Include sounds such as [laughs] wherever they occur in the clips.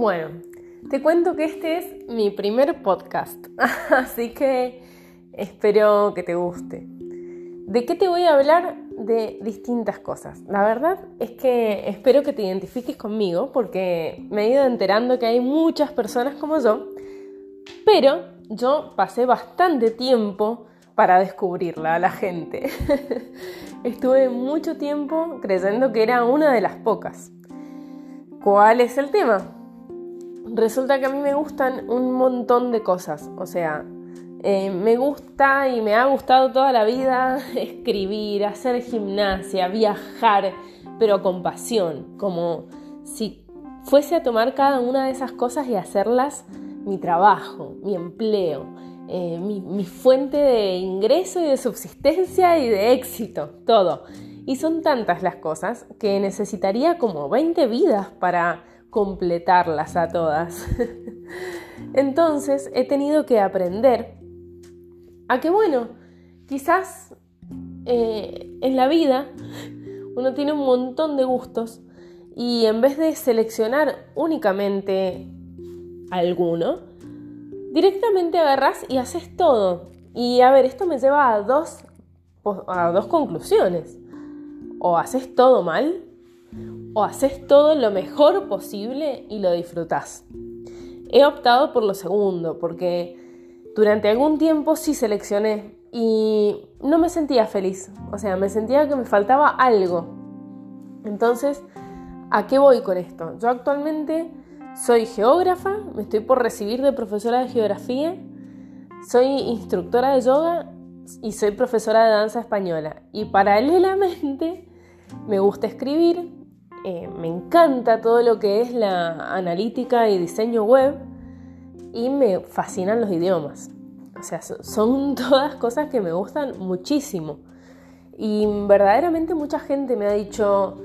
Bueno, te cuento que este es mi primer podcast, [laughs] así que espero que te guste. ¿De qué te voy a hablar? De distintas cosas. La verdad es que espero que te identifiques conmigo porque me he ido enterando que hay muchas personas como yo, pero yo pasé bastante tiempo para descubrirla a la gente. [laughs] Estuve mucho tiempo creyendo que era una de las pocas. ¿Cuál es el tema? Resulta que a mí me gustan un montón de cosas. O sea, eh, me gusta y me ha gustado toda la vida [laughs] escribir, hacer gimnasia, viajar, pero con pasión, como si fuese a tomar cada una de esas cosas y hacerlas mi trabajo, mi empleo, eh, mi, mi fuente de ingreso y de subsistencia y de éxito, todo. Y son tantas las cosas que necesitaría como 20 vidas para completarlas a todas. Entonces he tenido que aprender a que, bueno, quizás eh, en la vida uno tiene un montón de gustos y en vez de seleccionar únicamente alguno, directamente agarras y haces todo. Y a ver, esto me lleva a dos, a dos conclusiones. O haces todo mal, o haces todo lo mejor posible y lo disfrutás. He optado por lo segundo, porque durante algún tiempo sí seleccioné y no me sentía feliz. O sea, me sentía que me faltaba algo. Entonces, ¿a qué voy con esto? Yo actualmente soy geógrafa, me estoy por recibir de profesora de geografía, soy instructora de yoga y soy profesora de danza española. Y paralelamente me gusta escribir, eh, me encanta todo lo que es la analítica y diseño web y me fascinan los idiomas. O sea, son [laughs] todas cosas que me gustan muchísimo. Y verdaderamente mucha gente me ha dicho,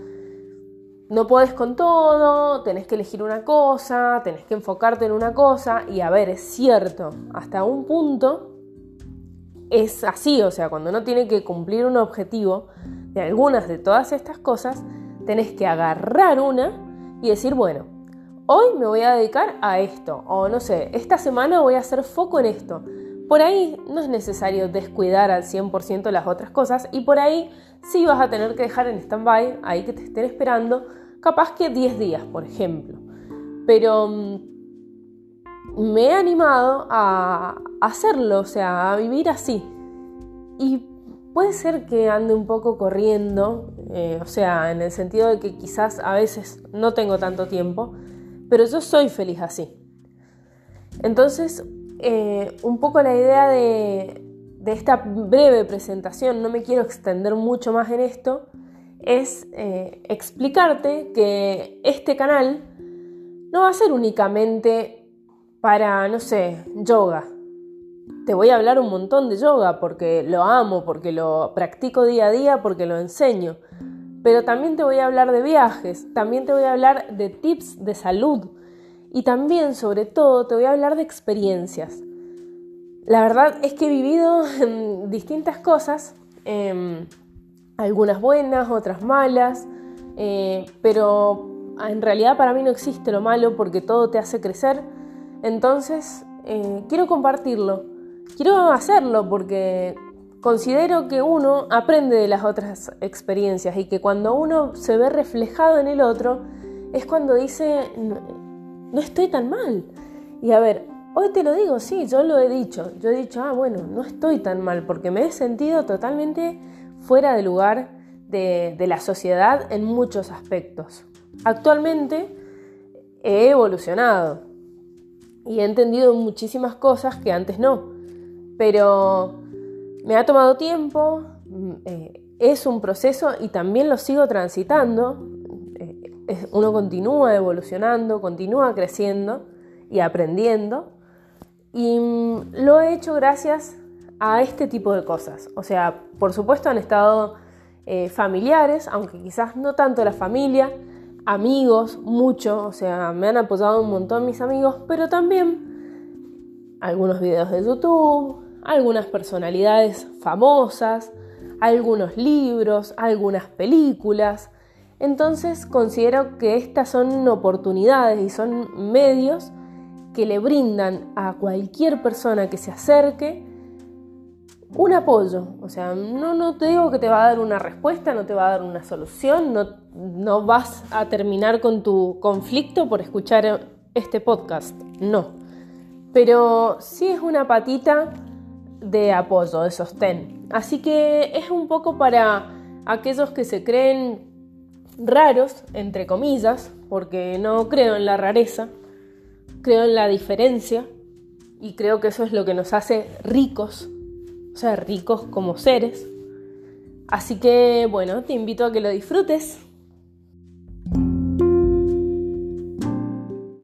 no podés con todo, tenés que elegir una cosa, tenés que enfocarte en una cosa. Y a ver, es cierto, hasta un punto es así, o sea, cuando uno tiene que cumplir un objetivo de algunas de todas estas cosas, tenés que agarrar una y decir, bueno, hoy me voy a dedicar a esto, o no sé, esta semana voy a hacer foco en esto. Por ahí no es necesario descuidar al 100% las otras cosas y por ahí sí vas a tener que dejar en stand-by, ahí que te estén esperando, capaz que 10 días, por ejemplo. Pero mm, me he animado a hacerlo, o sea, a vivir así. Y puede ser que ande un poco corriendo, eh, o sea, en el sentido de que quizás a veces no tengo tanto tiempo, pero yo soy feliz así. Entonces, eh, un poco la idea de, esta breve presentación, no me quiero extender mucho más en esto, es eh, explicarte que este canal no va a ser únicamente para, no sé, yoga. Te voy a hablar un montón de yoga porque lo amo, porque lo practico día a día, porque lo enseño. Pero también te voy a hablar de viajes, también te voy a hablar de tips de salud y también, sobre todo, te voy a hablar de experiencias. La verdad es que he vivido [laughs] distintas cosas, em, algunas buenas, otras malas, eh, pero en realidad para mí no existe lo malo porque todo te hace crecer. Entonces, eh, quiero compartirlo, quiero hacerlo porque considero que uno aprende de las otras experiencias y que cuando uno se ve reflejado en el otro es cuando dice, no estoy tan mal. Y a ver, Hoy te lo digo, sí, yo lo he dicho. Yo he dicho, ah, bueno, no estoy tan mal porque me he sentido totalmente fuera de lugar de, la sociedad en muchos aspectos. Actualmente he evolucionado y he entendido muchísimas cosas que antes no. Pero me ha tomado tiempo, mm, eh, es un proceso y también lo sigo transitando. Eh, uno continúa evolucionando, continúa creciendo y aprendiendo. Y mm, lo he hecho gracias a este tipo de cosas. O sea, por supuesto han estado eh, familiares, aunque quizás no tanto la familia, amigos, mucho, o sea, me han apoyado un montón mis amigos, pero también algunos videos de YouTube, algunas personalidades famosas, algunos libros, algunas películas, Entonces considero que estas son oportunidades y son medios que le brindan a cualquier persona que se acerque un apoyo. O sea, no, no te digo que te va a dar una respuesta, no te va a dar una solución, no, no vas a terminar con tu conflicto por escuchar este podcast, no. Pero sí es una patita de apoyo, de sostén. Así que es un poco para aquellos que se creen raros, entre comillas, porque no creo en la rareza, creo en la diferencia y creo que eso es lo que nos hace ricos, o sea, ricos como seres. Así que bueno, te invito a que lo disfrutes